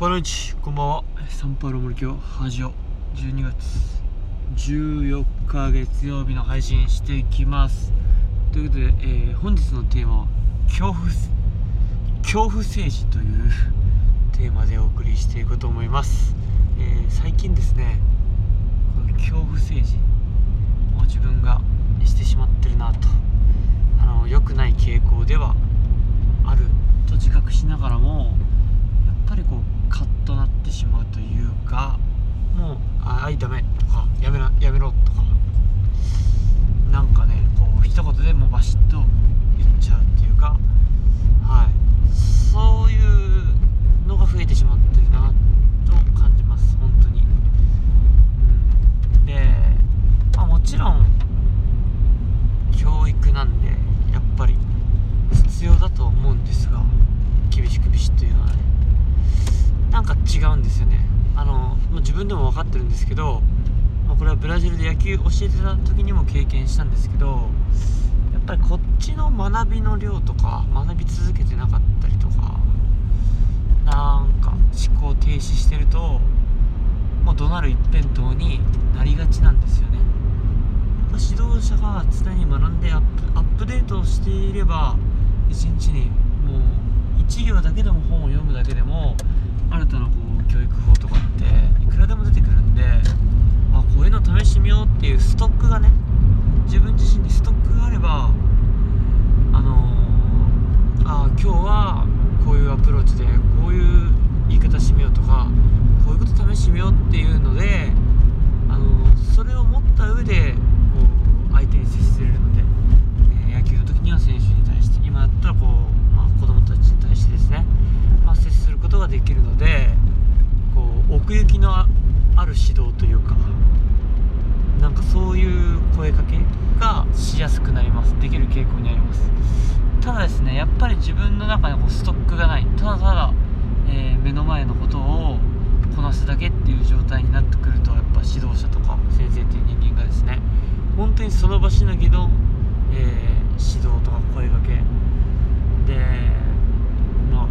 パロイチこんばんはサンパウロ森京ハジオ12月14日月曜日の配信して。いきますということで、えー本日のテーマは恐怖恐怖政治というテーマでお送りして。いこうと思います、えー最近ですねこの恐怖政治を自分がして。しまって。るなとあの良くない傾向ではあると自覚しながらもやっぱりこうカッとなってしまうというかもう「ああいダメ」とか「やめなやめろ」とかなんかねこう一言でもうバシッと言っちゃうっていうかはいそういうのが増えてしまってるなと感じます本当に、うん、で、まあ、もちろん教育なんでやっぱり必要だと思うんですが厳しくビシッというのはねなんか違うんですよね。あの自分でも分かってるんですけど、まあ、これはブラジルで野球教えてた時にも経験したんですけどやっぱりこっちの学びの量とか学び続けてなかったりとかなんか思考停止してるともう怒鳴る一辺倒になりがちなんですよね。指導者が常に学んでアップアップデートをしていれば一日にもう1行だけでも本を読むだけでも新たなこ教育法とかっていくらでも出てくるんであこういうの試してみようっていうストックがね自分自身にストックがあればあのーあ今日はこういうアプローチでこういう言い方してみようとかこういうこと試してみようっていうのであのーそれを持った上でこう相手に接せれるので、えー野球の時には選手に対して今だったらこう、まあ、子供たちに対してですね、まあ、接することができるので奥行きのある指導というかなんかそういう声かけがしやすくなります。できる傾向にあります。ただですねやっぱり自分の中でこうストックがない。ただただ、えー目の前のことをこなすだけっていう状態になってくるとやっぱ指導者とか先生っていう人間がですね本当にその場しのぎの、えー指導とか声かけ。でまあ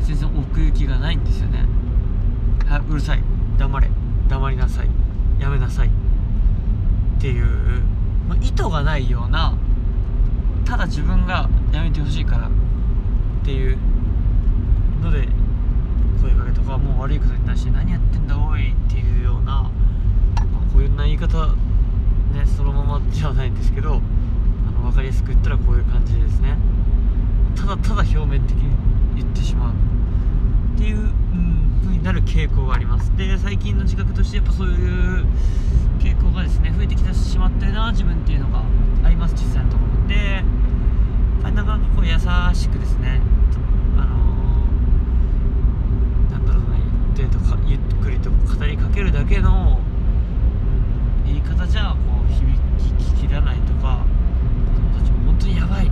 全然奥行きがないんですよね。はいうるさい。黙れ。黙りなさい。やめなさい。っていう、まあ、意図がないようなただ自分がやめてほしいからっていうので声かけとかもう悪いことに対して何やってんだおいっていうような、まあ、こういうな言い方ねそのままじゃないんですけどあの分かりやすく言ったらこういう感じですね。ただただ表面的に言ってしまう。っていう、うん、になる傾向があります。で最近の自覚としてやっぱそういう傾向がですね増えてきてしまってるな自分っていうのがあります実際のところ。でやっぱりなかなかこう優しくですねあのーなんだろうな言ってゆっくりと語りかけるだけの、うん言い方じゃこう響きききらないとか子供たちも本当にやばい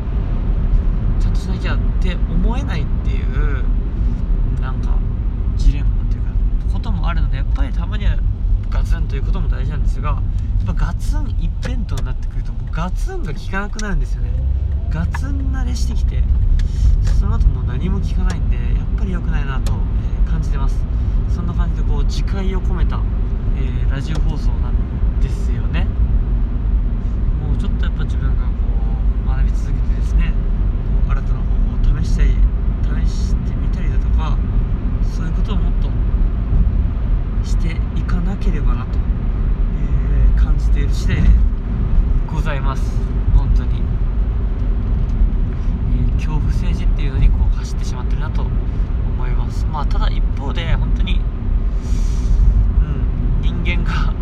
ちゃんとしなきゃって思えないっていうなんかジレンマというかこともあるのでやっぱりたまにはガツンということも大事なんですがやっぱガツン一辺倒になってくるともうガツンが効かなくなるんですよね。ガツン慣れしてきてその後もう何も効かないんでやっぱり良くないなと、え感じてます。そんな感じでこう自戒を込めた、えーラジオ放送なんですよねもうちょっとやっぱ自分がこう学び続けてですねこう新たな方法を試したり試してみたりだとかそういうことをもっとしていかなければなと、えー感じている次第でございます。本当に、えー恐怖政治っていうのにこう走ってしまってるなと思います。まあただ一方で本当にうん人間が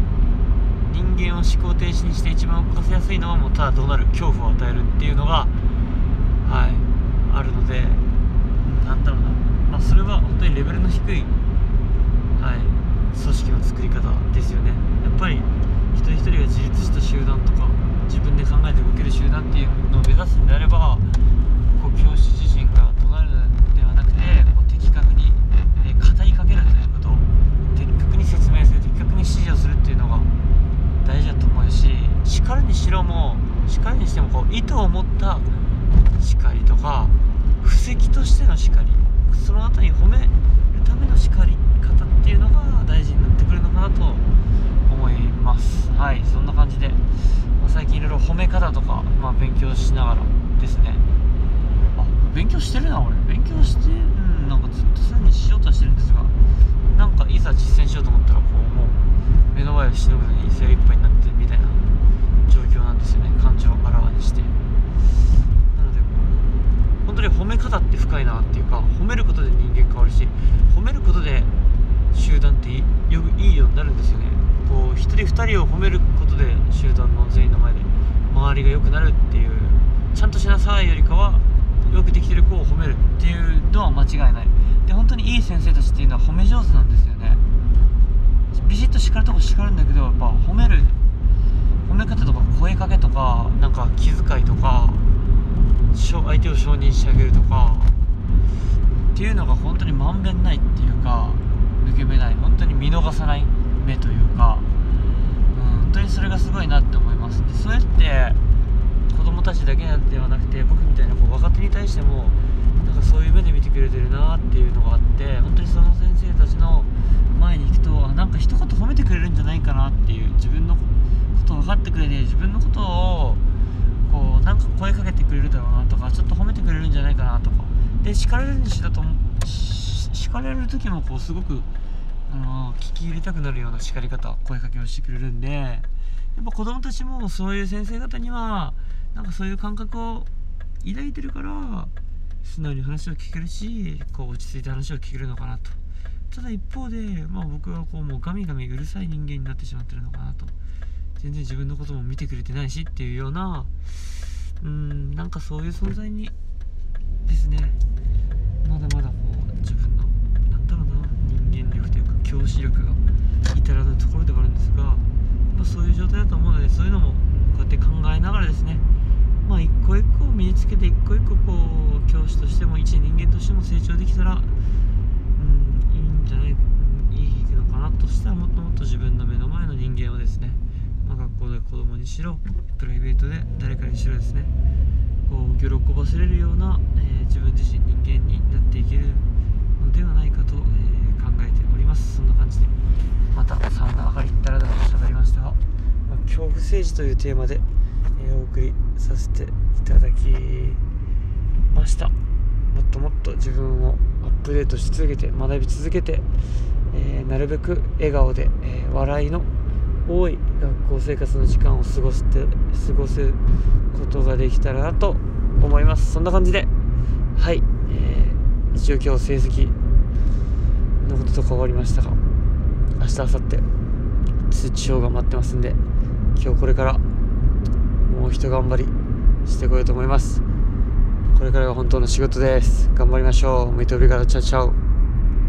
人間を思考停止にして一番動かせやすいのはもうただどうなる恐怖を与えるっていうのがはいあるのでうんなんだろうな、まあ、それは本当にレベルの低い、はい、組織の作り方ですよね。やっぱり一人一人が自立した集団とか自分で考えて動ける集団っていうのを目指すんであればこう教師自身が怒鳴るのではなくてこう的確に、え語りかけるということを的確に説明する的確に指示をするっていうのが大事だと思うし叱るにしろも叱るにしてもこう意図を持った叱りとか布石としての叱りその後に褒めるための叱り方っていうのが大事になってくるのかなと思います。はいそんな感じで、まあ、最近いろいろ褒め方とか、まあ、勉強しながらですね。あ勉強してるな俺。勉強してうんなんかずっとすでにしようとはしてるんですがなんかいざ実践しようと思ったらこうもう目の前をしのぐのに精一杯になってみたいな状況なんですよね。感情をあらわにして。なのでこう本当に褒め方って深いなっていうか褒めることで人間変わるし褒めることで集団ってよくいいようになるんですよね。こう一人二人を褒めることで集団の全員の前で周りが良くなるっていうちゃんとしなさいよりかはよくできてる子を褒めるっていうのは間違いない。で本当にいい先生たちっていうのは褒め上手なんですよねビシッと叱るとこ叱るんだけどやっぱ褒める褒め方とか声かけとかなんか気遣いとか相手を承認してあげるとかっていうのが本当にまんべんないっていうか抜け目ない。本当に見逃さない。目というか、うん、本当にそれがすごいなって思います。でそうやって子供たちだけではなくて僕みたいなこう若手に対してもなんかそういう目で見てくれてるなっていうのがあって本当にその先生たちの前に行くとあなんか一言褒めてくれるんじゃないかなっていう自分のことを分かってくれて自分のことをこうなんか声かけてくれるだろうなとかちょっと褒めてくれるんじゃないかなとか。で叱られるにしだと叱られる時もこうすごくあの聞き入れたくなるような叱り方声かけをしてくれるんでやっぱ子供たちもそういう先生方にはなんかそういう感覚を抱いてるから素直に話を聞けるしこう落ち着いて話を聞けるのかなと。ただ一方で、まあ、僕はこうもうガミガミうるさい人間になってしまってるのかなと。全然自分のことも見てくれてないしっていうようなうんなんかそういう存在にですねまだまだこう自分のなんだろうな人間力というか教師力が至らぬところではあるんですが、まあ、そういう状態だと思うのでそういうのもこうやって考えながらですねまあ一個一個身につけて一個一個ことしても一人間としても成長できたらうんいいんじゃない、うん、いいのかなとしたらもっともっと自分の目の前の人間をですね、まあ、学校で子供にしろプライベートで誰かにしろですねこう喜ばせれるような、えー、自分自身人間になっていけるのではないかと、えー、考えております。そんな感じでまたサウナ上がりだらだらと喋りましたが、まあ、恐怖政治というテーマで、えー、お送りさせていただきました。もっともっと自分をアップデートし続けて学び続けて、えなるべく笑顔で、え笑いの多い学校生活の時間を過ごして過ごすことができたらなと思います。そんな感じではい、えー、一応今日成績のこととか終わりましたが明日明後日通知表が待ってますんで今日これからもう一頑張りしてこようと思います。これからが本当の仕事です。頑張りましょう。メイトオブリガードチャチャオ。